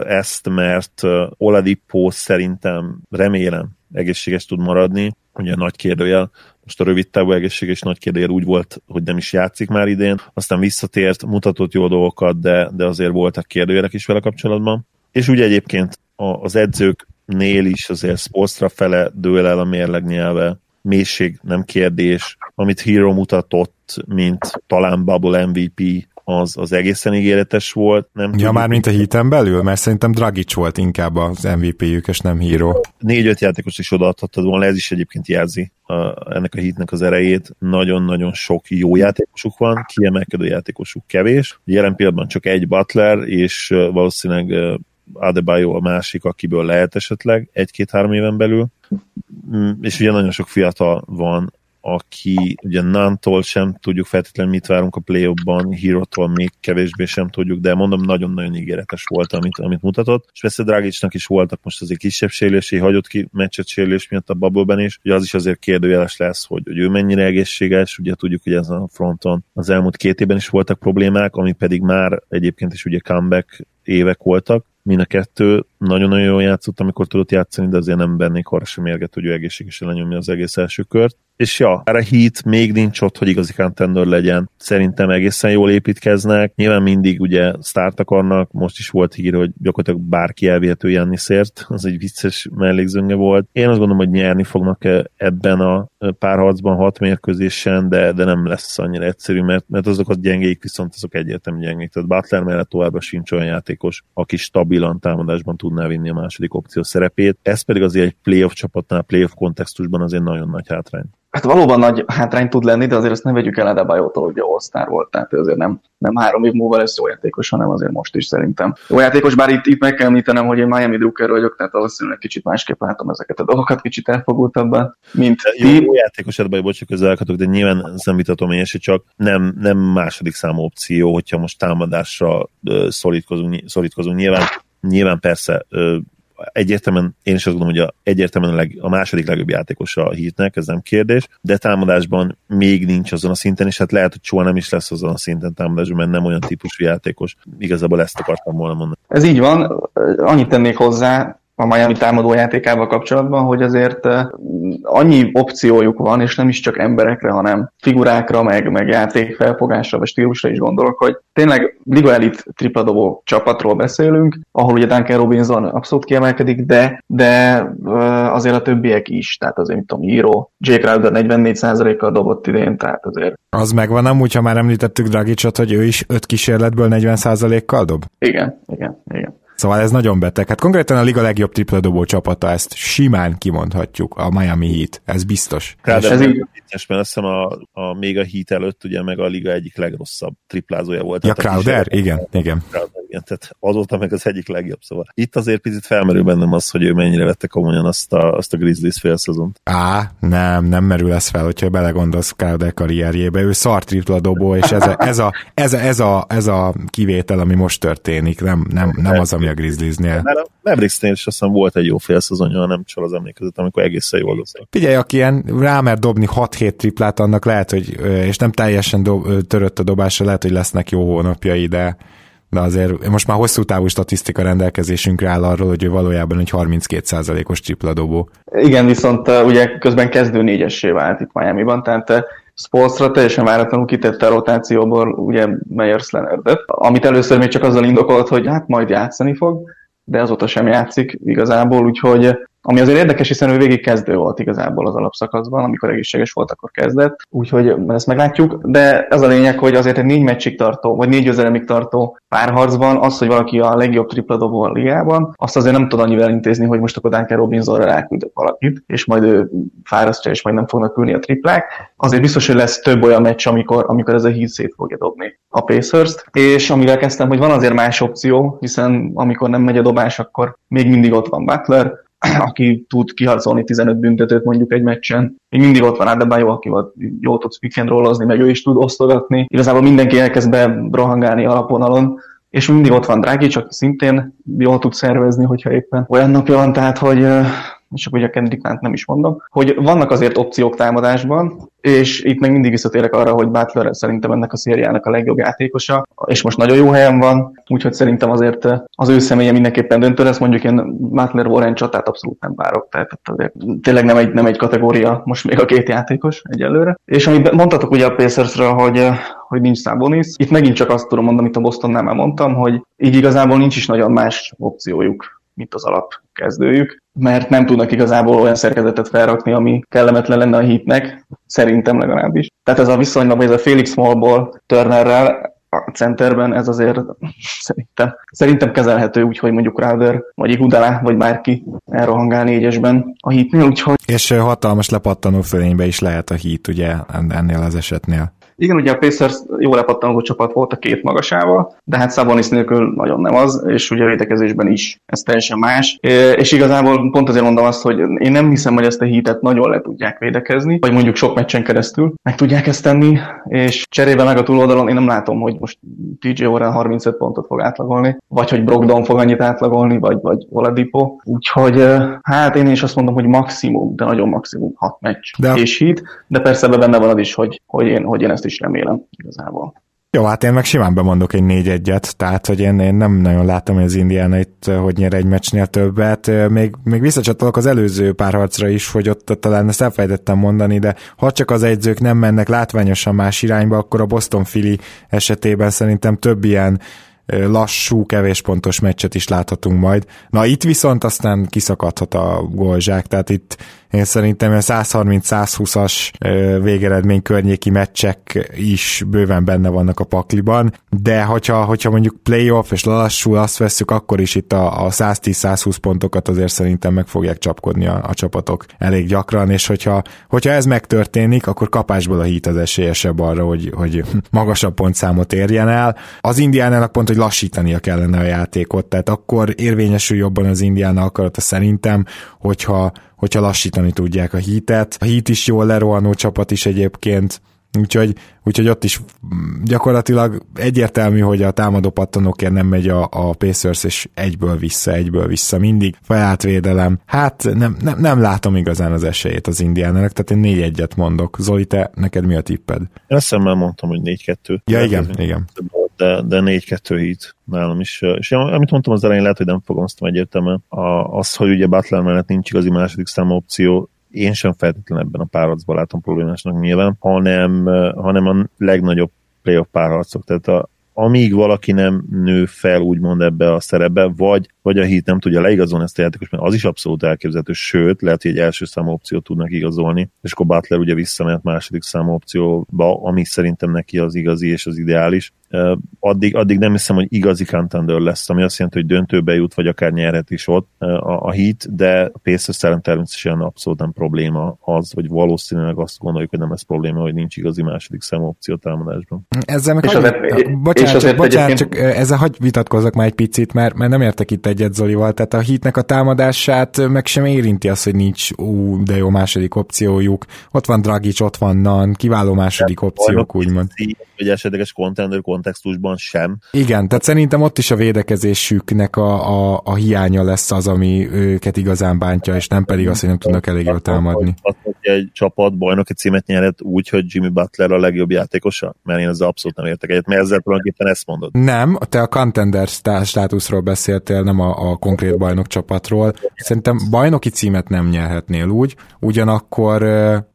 ezt, mert Oladipo szerintem remélem egészséges tud maradni, ugye nagy kérdőjel, most a rövid távú egészséges nagy kérdél úgy volt, hogy nem is játszik már idén, aztán visszatért, mutatott jó dolgokat, de, de azért voltak kérdőjelek is vele kapcsolatban. És ugye egyébként az edzőknél is azért Spolstra fele dől el a mérleg nyelve, mélység nem kérdés, amit Hero mutatott, mint talán Bubble MVP, az, az egészen ígéretes volt. Nem ja, tudjuk, már mint a híten belül? Mert szerintem Dragic volt inkább az MVP-jük, és nem Hero. Négy-öt játékos is odaadhattad volna, ez is egyébként jelzi a, ennek a hitnek az erejét. Nagyon-nagyon sok jó játékosuk van, kiemelkedő játékosuk kevés. Jelen pillanatban csak egy Butler, és valószínűleg Adebayo a másik, akiből lehet esetleg egy-két-három éven belül. Mm, és ugye nagyon sok fiatal van aki ugye Nantól sem tudjuk feltétlenül mit várunk a play-offban, Hírotól még kevésbé sem tudjuk, de mondom, nagyon-nagyon ígéretes volt, amit, amit mutatott. És persze Dragicsnak is voltak most azért kisebb sérülései, hagyott ki meccset sérülés miatt a bubble is, ugye az is azért kérdőjeles lesz, hogy, hogy ő mennyire egészséges, ugye tudjuk, hogy ezen a fronton az elmúlt két évben is voltak problémák, ami pedig már egyébként is ugye comeback évek voltak, mind a kettő nagyon-nagyon jól játszott, amikor tudott játszani, de azért nem bennék arra sem mérget, hogy ő egészségesen lenyomja az egész első kört. És ja, erre hit még nincs ott, hogy igazi contender legyen. Szerintem egészen jól építkeznek. Nyilván mindig ugye start akarnak, most is volt hír, hogy gyakorlatilag bárki elvihető Jannisért, az egy vicces mellékzönge volt. Én azt gondolom, hogy nyerni fognak ebben a párharcban hat mérkőzésen, de, de nem lesz annyira egyszerű, mert, mert azok a gyengék viszont azok egyértelmű gyengék. Tehát Butler mellett továbbra sincs olyan játékos, aki stabilan támadásban tudná vinni a második opció szerepét. Ez pedig azért egy playoff csapatnál, playoff kontextusban azért nagyon nagy hátrány. Hát valóban nagy hátrány tud lenni, de azért ezt ne vegyük el Adebayótól, hogy all volt, tehát azért nem, nem három év múlva lesz jó játékos, hanem azért most is szerintem. Jó játékos, bár itt, itt meg kell említenem, hogy én Miami Drucker vagyok, tehát valószínűleg kicsit másképp látom ezeket a dolgokat, kicsit elfogultabban, mint jó, ti. Jó játékos Adebayo, bocsánat, közelkatok, de nyilván vitatom én se, csak nem, nem második számú opció, hogyha most támadásra szorítkozunk, szorítkozunk. Nyilván, nyilván persze egyértelműen, én is azt gondolom, hogy a, egyértelműen a, leg, a második legjobb játékos a hitnek, ez nem kérdés, de támadásban még nincs azon a szinten, és hát lehet, hogy soha nem is lesz azon a szinten támadásban, mert nem olyan típusú játékos. Igazából ezt akartam volna mondani. Ez így van, annyit tennék hozzá, a Miami támadó játékával kapcsolatban, hogy azért annyi opciójuk van, és nem is csak emberekre, hanem figurákra, meg, meg játékfelfogásra, vagy stílusra is gondolok, hogy tényleg Liga Elite tripladobó csapatról beszélünk, ahol ugye Duncan Robinson abszolút kiemelkedik, de, de azért a többiek is, tehát azért, mit tudom, Hero, Jake Crowder 44%-kal dobott idén, tehát azért. Az megvan amúgy, ha már említettük Dragicot, hogy ő is 5 kísérletből 40%-kal dob? Igen, igen, igen. Szóval ez nagyon beteg. Hát konkrétan a liga legjobb tripla dobó csapata, ezt simán kimondhatjuk, a Miami Heat, ez biztos. Ráadásul ez így... vicces, mert azt hiszem a, a, még a Heat előtt ugye meg a liga egyik legrosszabb triplázója volt. Ja, Crowder? Igen, igen. Crowder igen, tehát azóta meg az egyik legjobb, szóval itt azért picit felmerül bennem az, hogy ő mennyire vette komolyan azt a, azt a Grizzlies félszezont. Á, nem, nem merül ez fel, hogyha belegondolsz Crowder karrierjébe, ő szar tripla dobó, és ez a, ez a, ez a, ez a, ez a kivétel, ami most történik, nem, nem, nem az, ami a Grizzliesnél. Mert a Mavericksnél is azt hiszem volt egy jó félszezonja, nem csak az emlékezet, amikor egészen jól dobtak. Figyelj, aki ilyen rámer dobni 6-7 triplát, annak lehet, hogy, és nem teljesen dob, törött a dobásra, lehet, hogy lesznek jó hónapjai, de de azért most már hosszú távú statisztika rendelkezésünkre áll arról, hogy ő valójában egy 32%-os tripla dobó. Igen, viszont ugye közben kezdő négyessé vált itt Miami-ban, tehát Spolstra teljesen váratlanul kitette a rotációból ugye Meyers Leonardet, amit először még csak azzal indokolt, hogy hát majd játszani fog, de azóta sem játszik igazából, úgyhogy ami azért érdekes, hiszen ő végig kezdő volt igazából az alapszakaszban, amikor egészséges volt, akkor kezdett, úgyhogy ezt meglátjuk, de az a lényeg, hogy azért egy négy meccsig tartó, vagy négy győzelemig tartó párharcban az, hogy valaki a legjobb tripla dobó a ligában, azt azért nem tud annyivel intézni, hogy most akkor Duncan Robinsonra ráküldök valakit, és majd ő fárasztja, és majd nem fognak ülni a triplák. Azért biztos, hogy lesz több olyan meccs, amikor, amikor ez a híd szét fogja dobni a Pacers-t, és amivel kezdtem, hogy van azért más opció, hiszen amikor nem megy a dobás, akkor még mindig ott van Butler, aki tud kiharcolni 15 büntetőt mondjuk egy meccsen. Még mindig ott van Adebayo, aki jól tudsz pick and rollozni, meg ő is tud osztogatni. Igazából mindenki elkezd be rohangálni alapvonalon, és mindig ott van Drági, csak szintén jól tud szervezni, hogyha éppen olyan napja van, tehát hogy és akkor ugye a Kendrick Nant nem is mondom, hogy vannak azért opciók támadásban, és itt meg mindig visszatérek arra, hogy Butler szerintem ennek a szériának a legjobb játékosa, és most nagyon jó helyen van, úgyhogy szerintem azért az ő személye mindenképpen döntő lesz, mondjuk én Butler Warren csatát abszolút nem várok, tehát azért tényleg nem egy, nem egy kategória most még a két játékos egyelőre. És amit mondtatok ugye a Pacersről, hogy, hogy nincs Sabonis, itt megint csak azt tudom mondani, amit a Bostonnál már mondtam, hogy így igazából nincs is nagyon más opciójuk mint az alap kezdőjük, mert nem tudnak igazából olyan szerkezetet felrakni, ami kellemetlen lenne a hitnek, szerintem legalábbis. Tehát ez a viszonylag, ez a Felix Smallból Turnerrel a centerben ez azért szerintem, szerintem kezelhető, úgyhogy mondjuk Crowder, vagy Igudala, vagy bárki elrohangál négyesben a hitnél, úgyhogy... És hatalmas lepattanó fölénybe is lehet a hit, ugye, ennél az esetnél. Igen, ugye a Pacers jó lepattanó csapat volt a két magasával, de hát Sabonis nélkül nagyon nem az, és ugye védekezésben is ez teljesen más. És igazából pont azért mondom azt, hogy én nem hiszem, hogy ezt a hitet nagyon le tudják védekezni, vagy mondjuk sok meccsen keresztül meg tudják ezt tenni, és cserébe meg a túloldalon én nem látom, hogy most TJ Warren 35 pontot fog átlagolni, vagy hogy Brogdon fog annyit átlagolni, vagy, vagy Oladipo. Úgyhogy hát én is azt mondom, hogy maximum, de nagyon maximum 6 meccs de... és hit, de persze benne van az is, hogy, hogy, én, hogy én ezt is remélem igazából. Jó, hát én meg simán bemondok egy négy egyet, tehát hogy én, én nem nagyon látom, hogy az Indiana itt, hogy nyer egy meccsnél többet. Még, még visszacsatolok az előző párharcra is, hogy ott talán ezt elfelejtettem mondani, de ha csak az egyzők nem mennek látványosan más irányba, akkor a Boston Philly esetében szerintem több ilyen lassú, kevés pontos meccset is láthatunk majd. Na itt viszont aztán kiszakadhat a golzsák, tehát itt én szerintem a 130-120-as végeredmény környéki meccsek is bőven benne vannak a pakliban, de hogyha, hogyha mondjuk playoff és lassú azt veszük, akkor is itt a, a 110-120 pontokat azért szerintem meg fogják csapkodni a, a csapatok elég gyakran, és hogyha, hogyha ez megtörténik, akkor kapásból a hit az esélyesebb arra, hogy, hogy magasabb pontszámot érjen el. Az indiánának pont, hogy lassítania kellene a játékot, tehát akkor érvényesül jobban az indiána akarata szerintem, hogyha hogyha lassítani tudják a hitet. A hit is jól lerohanó csapat is egyébként, úgyhogy, úgyhogy ott is gyakorlatilag egyértelmű, hogy a támadó pattanókért nem megy a, a Pacers, és egyből vissza, egyből vissza mindig. Fejátvédelem. Hát nem, nem, nem látom igazán az esélyét az indiánának, tehát én négy egyet mondok. Zoli, te, neked mi a tipped? Én hiszem, mondtam, hogy 4-2. Ja, igen, igen de, de 4-2 hit nálam is. És amit mondtam az elején, lehet, hogy nem fogom azt egyértelműen. Az, hogy ugye Butler mellett nincs igazi második számú opció, én sem feltétlenül ebben a párharcban látom problémásnak nyilván, hanem, hanem a legnagyobb playoff párharcok. Tehát a, amíg valaki nem nő fel úgymond ebbe a szerepbe, vagy, vagy a hit nem tudja leigazolni ezt a játékos, mert az is abszolút elképzelhető, sőt, lehet, hogy egy első számú opciót tudnak igazolni, és akkor Butler ugye visszamehet második számú opcióba, ami szerintem neki az igazi és az ideális, addig, addig nem hiszem, hogy igazi contender lesz, ami azt jelenti, hogy döntőbe jut, vagy akár nyerhet is ott a, a hit, de a Pacers szerint természetesen abszolút nem probléma az, hogy valószínűleg azt gondoljuk, hogy nem ez probléma, hogy nincs igazi második számú opció támadásban. Ezzel meg és hagy... azért, bocsánat, és csak, bocsánat egyébként... csak ezzel hagy vitatkozzak már egy picit, mert, mert nem értek itt egyet Zolival, tehát a hitnek a támadását meg sem érinti az, hogy nincs ú, de jó második opciójuk. Ott van Dragic, ott van Nan, kiváló második de opciók, úgymond. Hogy esetleges contender kontextusban sem. Igen, tehát szerintem ott is a védekezésüknek a, a, a hiánya lesz az, ami őket igazán bántja, és nem pedig az, hogy nem tudnak elég jól támadni. Egy csapat bajnoki címet nyerhet úgy, hogy Jimmy Butler a legjobb játékosa? Mert én ezzel abszolút nem értek egyet, mert ezzel tulajdonképpen ezt mondod. Nem, te a contender státuszról beszéltél, nem a, a konkrét bajnok csapatról. Szerintem bajnoki címet nem nyerhetnél úgy, ugyanakkor,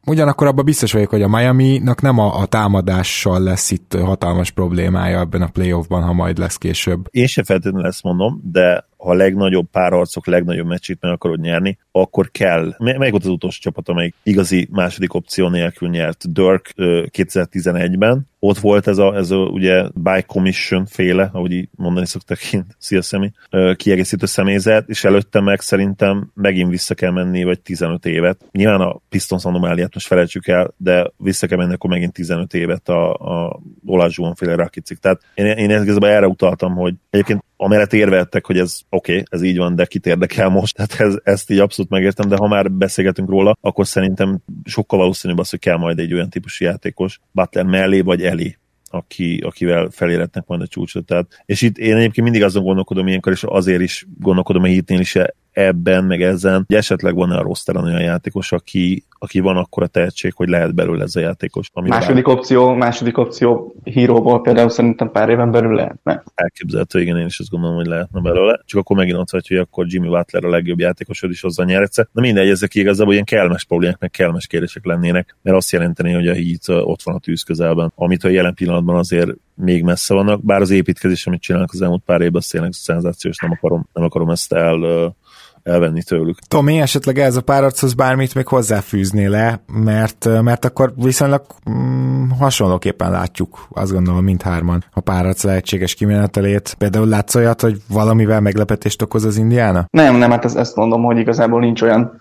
ugyanakkor abban biztos vagyok, hogy a Miami-nak nem a, a támadással lesz itt hatalmas problémája ebben a playoffban, ha majd lesz később. Én sem feltétlenül ezt mondom, de ha a legnagyobb párharcok, legnagyobb meccsét meg akarod nyerni, akkor kell. Melyik volt az utolsó csapat, amelyik igazi második opció nélkül nyert? Dirk 2011-ben. Ott volt ez a, ez a ugye by commission féle, ahogy így mondani szoktak kint, szia Szemi, kiegészítő személyzet, és előtte meg szerintem megint vissza kell menni, vagy 15 évet. Nyilván a Pistons anomáliát most felejtsük el, de vissza kell menni akkor megint 15 évet a, a Olázsúan féle Rakicik. Tehát én, én erre utaltam, hogy egyébként amellett érveltek, hogy ez oké, okay, ez így van, de kit érdekel most, tehát ez, ezt így abszolút megértem, de ha már beszélgetünk róla, akkor szerintem sokkal valószínűbb az, hogy kell majd egy olyan típusú játékos Butler mellé vagy elé, aki, akivel feléretnek majd a csúcsot. Tehát, és itt én egyébként mindig azon gondolkodom ilyenkor, és azért is gondolkodom a hitnél is ebben, meg ezen, hogy esetleg van-e a rosteren olyan játékos, aki, aki van akkor a tehetség, hogy lehet belőle ez a játékos. Ami második bár... opció, második opció híróból például szerintem pár éven belül lehetne. Elképzelhető, igen, én is azt gondolom, hogy lehetne belőle. Csak akkor megint ott vagy, hogy akkor Jimmy Butler a legjobb játékosod is hozzá nyer egyszer. De mindegy, ezek igazából ilyen kelmes problémák, meg kelmes kérdések lennének, mert azt jelenteni, hogy a híd ott van a tűz közelben, amit a jelen pillanatban azért még messze vannak, bár az építkezés, amit csinálnak az elmúlt pár évben, az tényleg szenzációs, nem akarom, nem akarom ezt el elvenni tőlük. Tomi, esetleg ez a párharchoz bármit még hozzáfűzni le, mert, mert akkor viszonylag mm, hasonlóképpen látjuk, azt gondolom, mindhárman a párharc lehetséges kimenetelét. Például látsz olyat, hogy valamivel meglepetést okoz az indiána? Nem, nem, hát ezt, ezt mondom, hogy igazából nincs olyan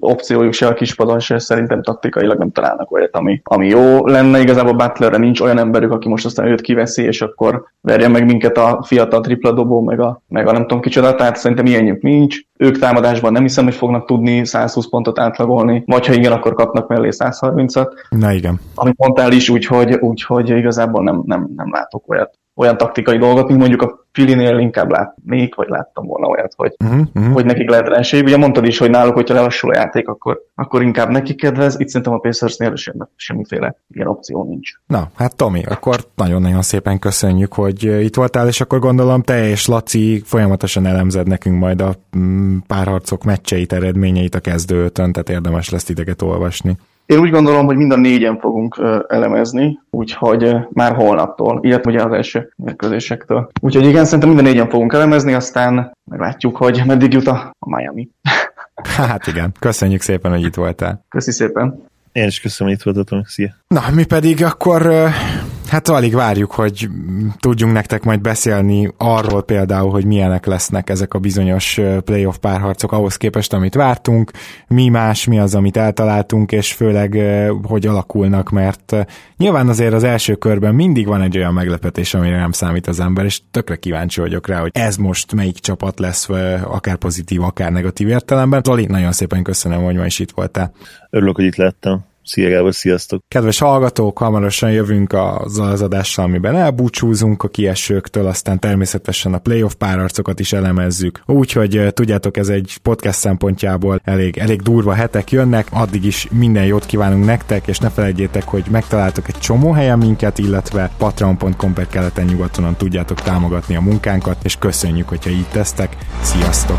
opciójuk se a kispadon se, szerintem taktikailag nem találnak olyat, ami, ami jó lenne. Igazából Butlerre nincs olyan emberük, aki most aztán őt kiveszi, és akkor verje meg minket a fiatal tripla dobó, meg a, meg a nem tudom kicsoda, tehát szerintem ilyenjük nincs. Ők támadásban nem hiszem, hogy fognak tudni 120 pontot átlagolni, vagy ha igen, akkor kapnak mellé 130-at. Na igen. Amit mondtál is, úgyhogy, úgyhogy igazából nem, nem, nem látok olyat olyan taktikai dolgot, mint mondjuk a Filinél inkább látnék, vagy láttam volna olyat, hogy, uh-huh, uh-huh. hogy nekik lehet esély. Ugye mondtad is, hogy náluk, hogyha lelassul a játék, akkor, akkor inkább neki kedvez. Itt szerintem a Pacersnél semmi, semmiféle ilyen opció nincs. Na, hát Tomi, akkor nagyon-nagyon szépen köszönjük, hogy itt voltál, és akkor gondolom te és Laci folyamatosan elemzed nekünk majd a mm, párharcok meccseit, eredményeit a kezdőtön, tehát érdemes lesz ideket olvasni. Én úgy gondolom, hogy mind a négyen fogunk elemezni, úgyhogy már holnaptól, illetve ugye az első mérkőzésektől. Úgyhogy igen, szerintem mind a négyen fogunk elemezni, aztán meglátjuk, hogy meddig jut a Miami. Hát igen, köszönjük szépen, hogy itt voltál. Köszi szépen. Én is köszönöm, hogy itt voltatok. Szia. Na, mi pedig akkor Hát alig várjuk, hogy tudjunk nektek majd beszélni arról például, hogy milyenek lesznek ezek a bizonyos playoff párharcok ahhoz képest, amit vártunk, mi más, mi az, amit eltaláltunk, és főleg, hogy alakulnak, mert nyilván azért az első körben mindig van egy olyan meglepetés, amire nem számít az ember, és tökre kíváncsi vagyok rá, hogy ez most melyik csapat lesz, akár pozitív, akár negatív értelemben. Zoli, nagyon szépen köszönöm, hogy ma is itt voltál. Örülök, hogy itt lettem. Szia Gábor, sziasztok! Kedves hallgatók, hamarosan jövünk az az adással, amiben elbúcsúzunk a kiesőktől, aztán természetesen a playoff párarcokat is elemezzük. Úgyhogy tudjátok, ez egy podcast szempontjából elég, elég durva hetek jönnek, addig is minden jót kívánunk nektek, és ne felejtjétek, hogy megtaláltok egy csomó helyen minket, illetve patreon.com per keleten nyugatonon tudjátok támogatni a munkánkat, és köszönjük, hogyha így tesztek. Sziasztok!